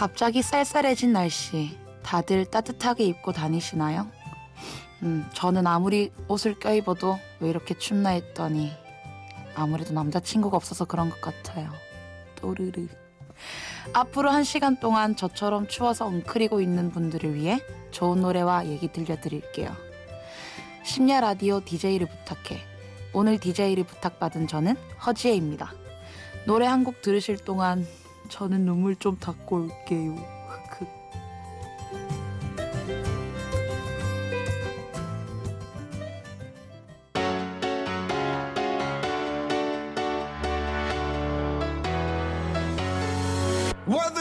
갑자기 쌀쌀해진 날씨, 다들 따뜻하게 입고 다니시나요? 음, 저는 아무리 옷을 껴입어도 왜 이렇게 춥나 했더니 아무래도 남자친구가 없어서 그런 것 같아요. 또르르. 앞으로 한 시간 동안 저처럼 추워서 웅크리고 있는 분들을 위해 좋은 노래와 얘기 들려드릴게요. 심야 라디오 DJ를 부탁해. 오늘 DJ를 부탁받은 저는 허지혜입니다. 노래 한 곡 들으실 동안 저는 눈물 좀 닦고 올게요. Well,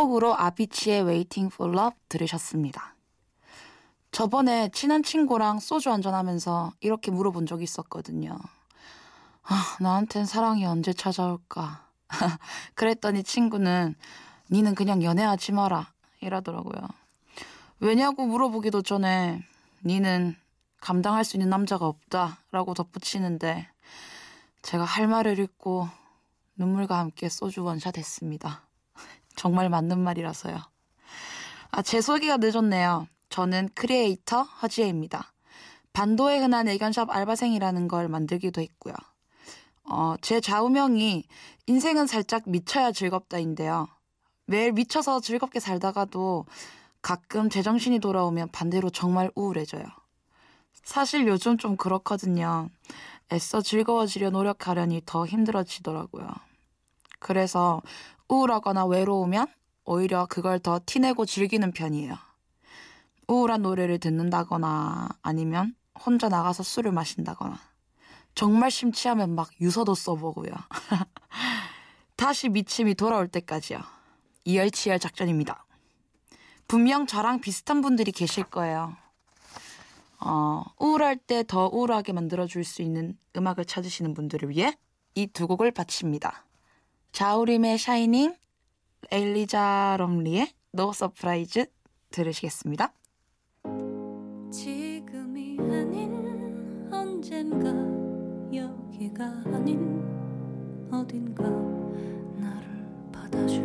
첫 곡으로 아비치의 Waiting for Love 들으셨습니다. 저번에 친한 친구랑 소주 한잔하면서 이렇게 물어본 적이 있었거든요. 아, 나한텐 사랑이 언제 찾아올까? 그랬더니 친구는 니는 그냥 연애하지 마라 이러더라고요. 왜냐고 물어보기도 전에 니는 감당할 수 있는 남자가 없다 라고 덧붙이는데 제가 할 말을 읽고 눈물과 함께 소주 원샷 했습니다. 정말 맞는 말이라서요. 아, 제 소개가 늦었네요. 저는 크리에이터 허지혜입니다. 반도에 흔한 애견샵 알바생이라는 걸 만들기도 했고요. 어, 제 좌우명이 인생은 살짝 미쳐야 즐겁다인데요. 매일 미쳐서 즐겁게 살다가도 가끔 제정신이 돌아오면 반대로 정말 우울해져요. 사실 요즘 좀 그렇거든요. 애써 즐거워지려 노력하려니 더 힘들어지더라고요. 그래서 우울하거나 외로우면 오히려 그걸 더 티내고 즐기는 편이에요. 우울한 노래를 듣는다거나 아니면 혼자 나가서 술을 마신다거나 정말 심취하면 막 유서도 써보고요. 다시 미침이 돌아올 때까지요. 이열치열 작전입니다. 분명 저랑 비슷한 분들이 계실 거예요. 어, 우울할 때 더 우울하게 만들어줄 수 있는 음악을 찾으시는 분들을 위해 이 두 곡을 바칩니다. 자우림의 Shining, 엘리자 럼리의 No Surprises 들으시겠습니다. 지금이 아닌 언젠가 여기가 아닌 어딘가 나를 받아줄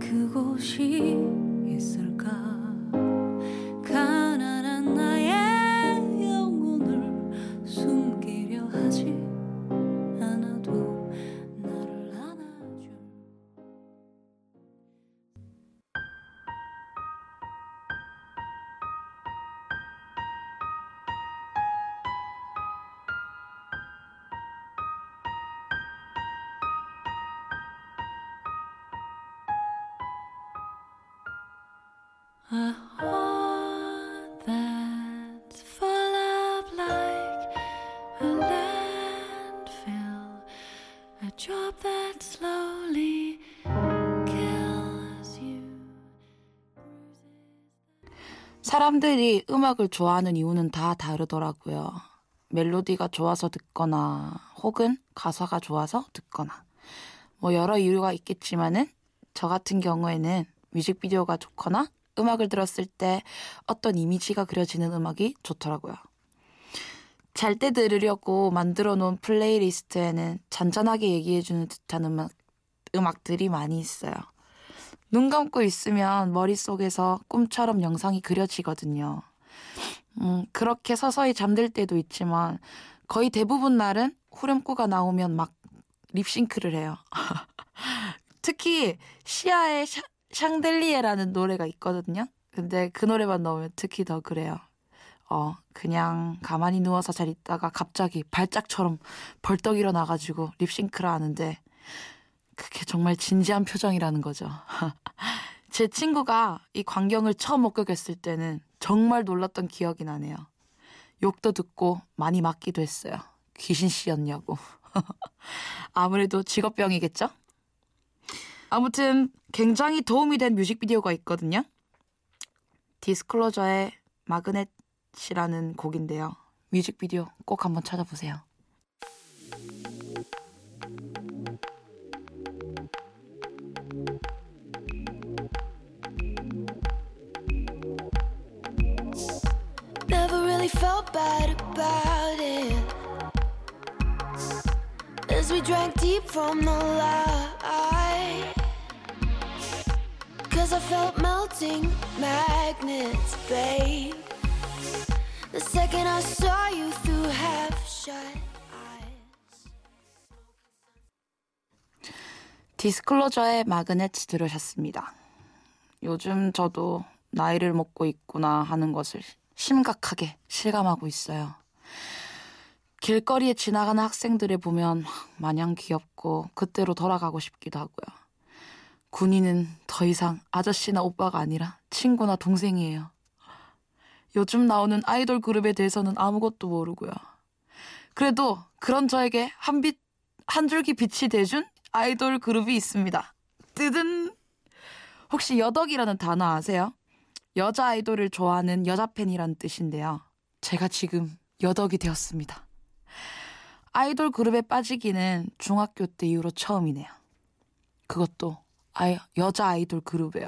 그곳이 있을까 사람들이 음악을 좋아하는 이유는 다 다르더라고요. 멜로디가 좋아서 듣거나 혹은 가사가 좋아서 듣거나 뭐 여러 이유가 있겠지만은 저 같은 경우에는 뮤직비디오가 좋거나 음악을 들었을 때 어떤 이미지가 그려지는 음악이 좋더라고요. 잘 때 들으려고 만들어 놓은 플레이리스트에는 잔잔하게 얘기해주는 듯한 음악, 음악들이 많이 있어요. 눈 감고 있으면 머릿속에서 꿈처럼 영상이 그려지거든요. 음, 그렇게 서서히 잠들 때도 있지만 거의 대부분 날은 후렴구가 나오면 막 립싱크를 해요. 특히 시아의 샤, 샹델리에라는 노래가 있거든요. 근데 그 노래만 넣으면 특히 더 그래요. 어, 그냥 가만히 누워서 잘 있다가 갑자기 발작처럼 벌떡 일어나가지고 립싱크를 하는데 그게 정말 진지한 표정이라는 거죠. 제 친구가 이 광경을 처음 목격했을 때는 정말 놀랐던 기억이 나네요. 욕도 듣고 많이 맞기도 했어요. 귀신 씨였냐고. 아무래도 직업병이겠죠? 아무튼 굉장히 도움이 된 뮤직비디오가 있거든요. 디스클로저의 마그넷이라는 곡인데요. 뮤직비디오 꼭 한번 찾아보세요. Cause I felt melting magnets, babe The second I saw you through half shut 디스클로저의 마그넷 들으셨습니다. 요즘 저도 나이를 먹고 있구나 하는 것을 심각하게 실감하고 있어요. 길거리에 지나가는 학생들을 보면 마냥 귀엽고 그때로 돌아가고 싶기도 하고요. 군인은 더 이상 아저씨나 오빠가 아니라 친구나 동생이에요. 요즘 나오는 아이돌 그룹에 대해서는 아무것도 모르고요. 그래도 그런 저에게 한 빛, 한 줄기 빛이 돼준 아이돌 그룹이 있습니다. 뜨든! 혹시 여덕이라는 단어 아세요? 여자 아이돌을 좋아하는 여자 팬이란 뜻인데요. 제가 지금 여덕이 되었습니다. 아이돌 그룹에 빠지기는 중학교 때 이후로 처음이네요. 그것도 아이, 여자 아이돌 그룹이에요.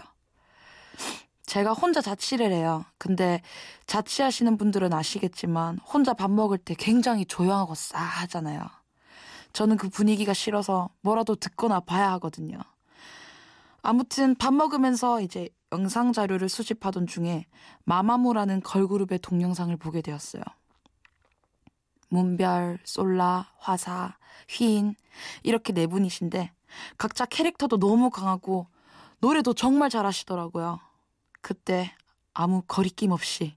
제가 혼자 자취를 해요. 근데 자취하시는 분들은 아시겠지만 혼자 밥 먹을 때 굉장히 조용하고 싸하잖아요. 저는 그 분위기가 싫어서 뭐라도 듣거나 봐야 하거든요. 아무튼 밥 먹으면서 이제 영상 자료를 수집하던 중에 마마무라는 걸그룹의 동영상을 보게 되었어요. 문별, 솔라, 화사, 휘인 이렇게 네 분이신데 각자 캐릭터도 너무 강하고 노래도 정말 잘하시더라고요. 그때 아무 거리낌 없이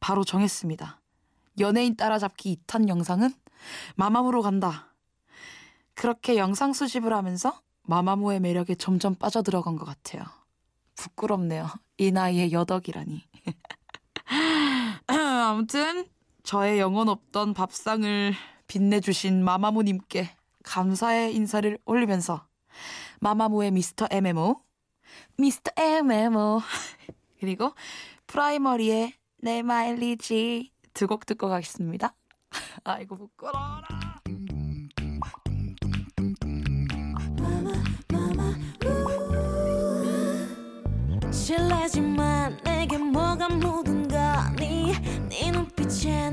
바로 정했습니다. 연예인 따라잡기 2탄 영상은 마마무로 간다. 그렇게 영상 수집을 하면서 마마무의 매력에 점점 빠져들어간 것 같아요. 부끄럽네요. 이 나이에 여덕이라니. 아무튼 저의 영혼 없던 밥상을 빛내주신 마마무님께 감사의 인사를 올리면서 마마무의 미스터 MMO, 미스터 MMO 그리고 프라이머리의 내 마일리지 두 곡 듣고 가겠습니다. 아이고 부끄러워라. 실례지만 내게 뭐가 묻은 거니 네 눈빛에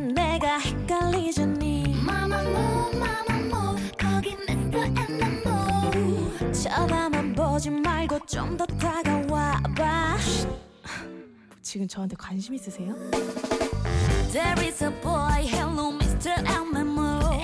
좀 더 다가와 봐 지금 저한테 관심 있으세요? There is a boy, hello Mr. MMO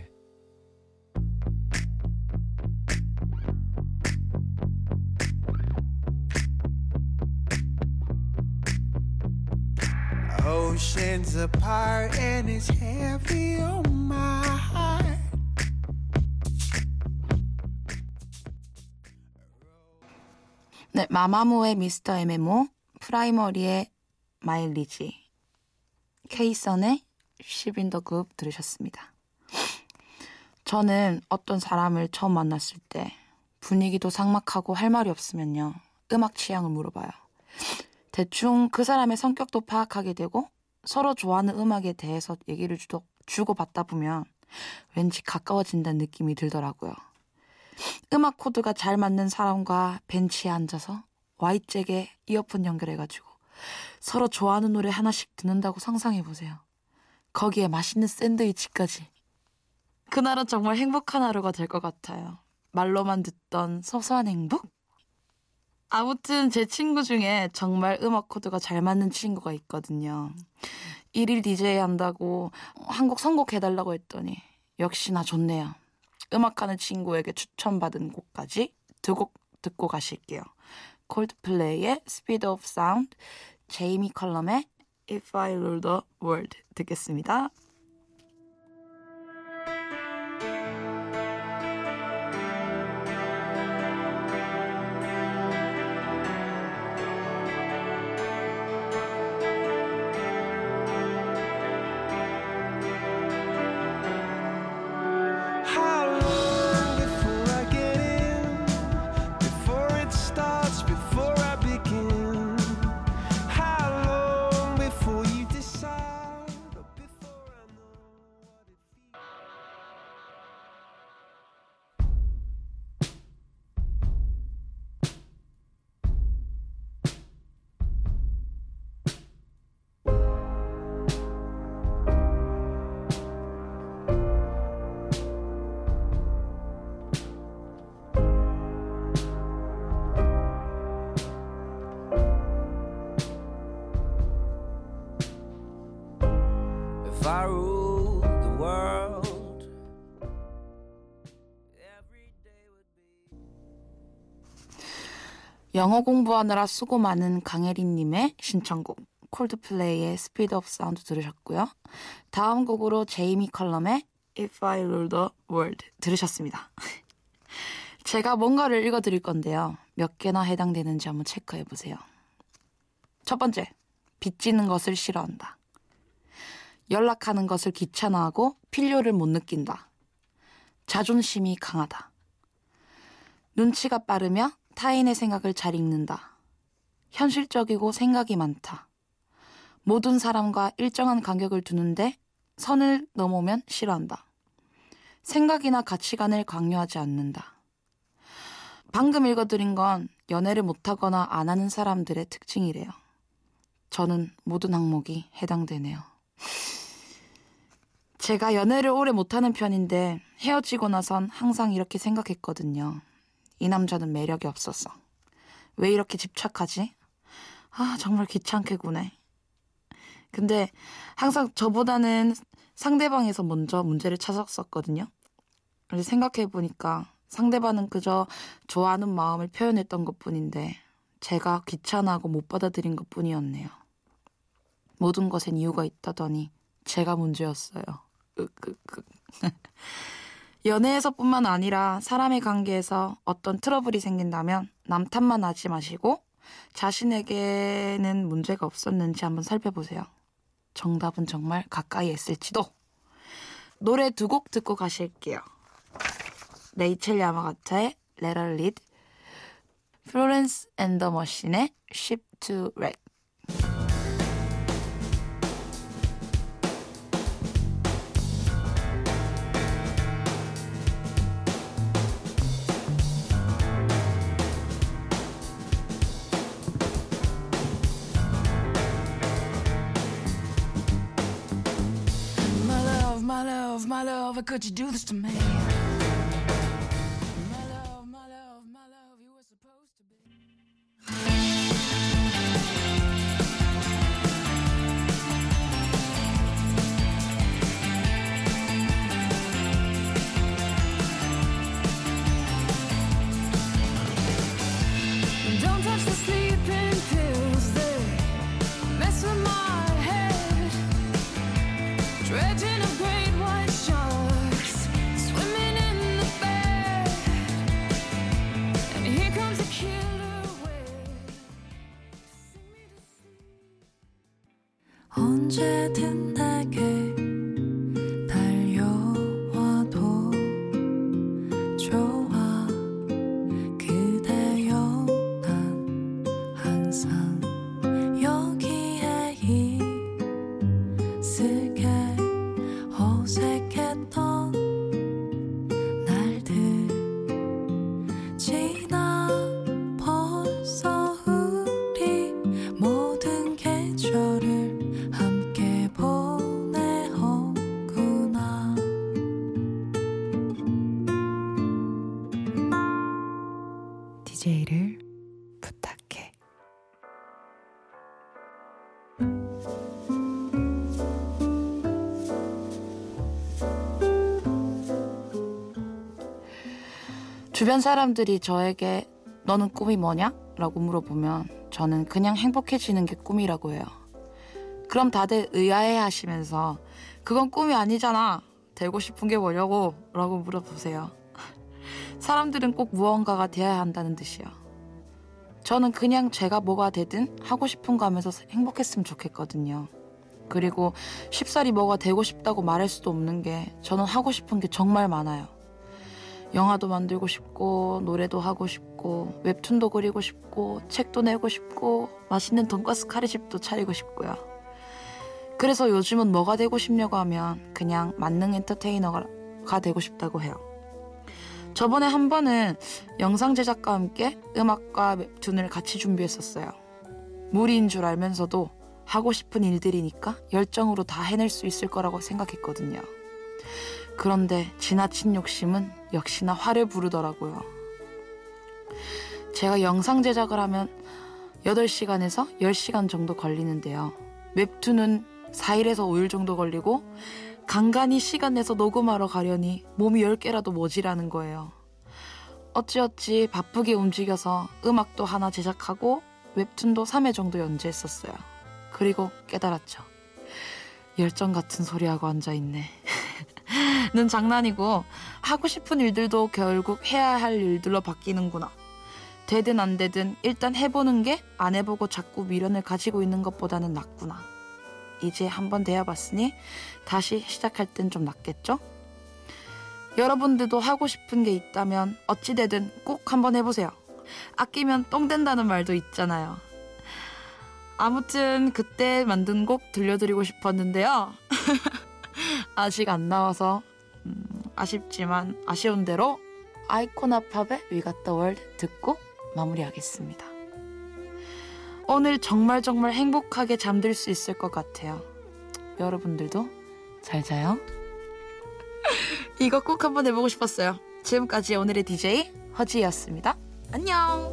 oceans apart and it's heavy on my heart. 네, 마마무의 미스터 MMO, 프라이머리의 마일리지, 케이선의 시빈더 그룹 들으셨습니다. 저는 어떤 사람을 처음 만났을 때 분위기도 삭막하고 할 말이 없으면요. 음악 취향을 물어봐요. 대충 그 사람의 성격도 파악하게 되고 서로 좋아하는 음악에 대해서 얘기를 주도, 주고받다 보면 왠지 가까워진다는 느낌이 들더라고요. 음악 코드가 잘 맞는 사람과 벤치에 앉아서 Y잭에 이어폰 연결해가지고 서로 좋아하는 노래 하나씩 듣는다고 상상해보세요. 거기에 맛있는 샌드위치까지. 그날은 정말 행복한 하루가 될 것 같아요. 말로만 듣던 소소한 행복? 아무튼 제 친구 중에 정말 음악 코드가 잘 맞는 친구가 있거든요. 일일 DJ 한다고 한 곡 선곡해달라고 했더니 역시나 좋네요. 음악하는 친구에게 추천받은 곡까지 두 곡 듣고 가실게요. 콜드플레이의 Speed of Sound, 제이미 컬럼의 If I Ruled the World 듣겠습니다. 영어 공부하느라 수고 많은 강혜린님의 신청곡 콜드플레이의 Speed of Sound 들으셨고요. 다음 곡으로 제이미 컬럼의 If I Ruled the World 들으셨습니다. 제가 뭔가를 읽어드릴 건데요. 몇 개나 해당되는지 한번 체크해보세요. 첫 번째, 빚지는 것을 싫어한다. 연락하는 것을 귀찮아하고 필요를 못 느낀다. 자존심이 강하다. 눈치가 빠르며 타인의 생각을 잘 읽는다. 현실적이고 생각이 많다. 모든 사람과 일정한 간격을 두는데 선을 넘으면 싫어한다. 생각이나 가치관을 강요하지 않는다. 방금 읽어드린 건 연애를 못하거나 안 하는 사람들의 특징이래요. 저는 모든 항목이 해당되네요. 제가 연애를 오래 못하는 편인데 헤어지고 나선 항상 이렇게 생각했거든요. 이 남자는 매력이 없었어. 왜 이렇게 집착하지? 아, 정말 귀찮게 구네. 근데 항상 저보다는 상대방에서 먼저 문제를 찾았었거든요. 그래서 생각해보니까 상대방은 그저 좋아하는 마음을 표현했던 것 뿐인데 제가 귀찮아하고 못 받아들인 것 뿐이었네요. 모든 것엔 이유가 있다더니 제가 문제였어요. 으끄끄. 연애에서뿐만 아니라 사람의 관계에서 어떤 트러블이 생긴다면 남 탓만 하지 마시고 자신에게는 문제가 없었는지 한번 살펴보세요. 정답은 정말 가까이에 있을지도. 노래 두 곡 듣고 가실게요. 레이첼 야마가타의 Let Her Lead, 플로렌스 앤더 머신의 Ship to Wreck. Love, how could you do this to me? 달 주변 사람들이 저에게 너는 꿈이 뭐냐? 라고 물어보면 저는 그냥 행복해지는 게 꿈이라고 해요. 그럼 다들 의아해 하시면서 그건 꿈이 아니잖아. 되고 싶은 게 뭐냐고? 라고 물어보세요. 사람들은 꼭 무언가가 되어야 한다는 듯이요. 저는 그냥 제가 뭐가 되든 하고 싶은 거 하면서 행복했으면 좋겠거든요. 그리고 쉽사리 뭐가 되고 싶다고 말할 수도 없는 게 저는 하고 싶은 게 정말 많아요. 영화도 만들고 싶고 노래도 하고 싶고 웹툰도 그리고 싶고 책도 내고 싶고 맛있는 돈가스 카레집도 차리고 싶고요. 그래서 요즘은 뭐가 되고 싶냐고 하면 그냥 만능 엔터테이너가 되고 싶다고 해요. 저번에 한 번은 영상 제작과 함께 음악과 웹툰을 같이 준비했었어요. 무리인 줄 알면서도 하고 싶은 일들이니까 열정으로 다 해낼 수 있을 거라고 생각했거든요. 그런데 지나친 욕심은 역시나 화를 부르더라고요. 제가 영상 제작을 하면 8시간에서 10시간 정도 걸리는데요. 웹툰은 4일에서 5일 정도 걸리고 간간히 시간 내서 녹음하러 가려니 몸이 10개라도 모지라는 거예요. 어찌어찌 바쁘게 움직여서 음악도 하나 제작하고 웹툰도 3회 정도 연재했었어요. 그리고 깨달았죠. 열정 같은 소리하고 앉아있네. 는 장난이고 하고 싶은 일들도 결국 해야 할 일들로 바뀌는구나. 되든 안 되든 일단 해보는 게 안 해보고 자꾸 미련을 가지고 있는 것보다는 낫구나. 이제 한번 대해봤으니 다시 시작할 땐 좀 낫겠죠? 여러분들도 하고 싶은 게 있다면 어찌되든 꼭 한번 해보세요. 아끼면 똥 된다는 말도 있잖아요. 아무튼 그때 만든 곡 들려드리고 싶었는데요. 아직 안 나와서 음, 아쉽지만 아쉬운 대로 아이코나 팝의 We Got the World 듣고 마무리하겠습니다. 오늘 정말 정말 행복하게 잠들 수 있을 것 같아요. 여러분들도 잘 자요. 이거 꼭 한번 해보고 싶었어요. 지금까지 오늘의 DJ 허지였습니다. 안녕!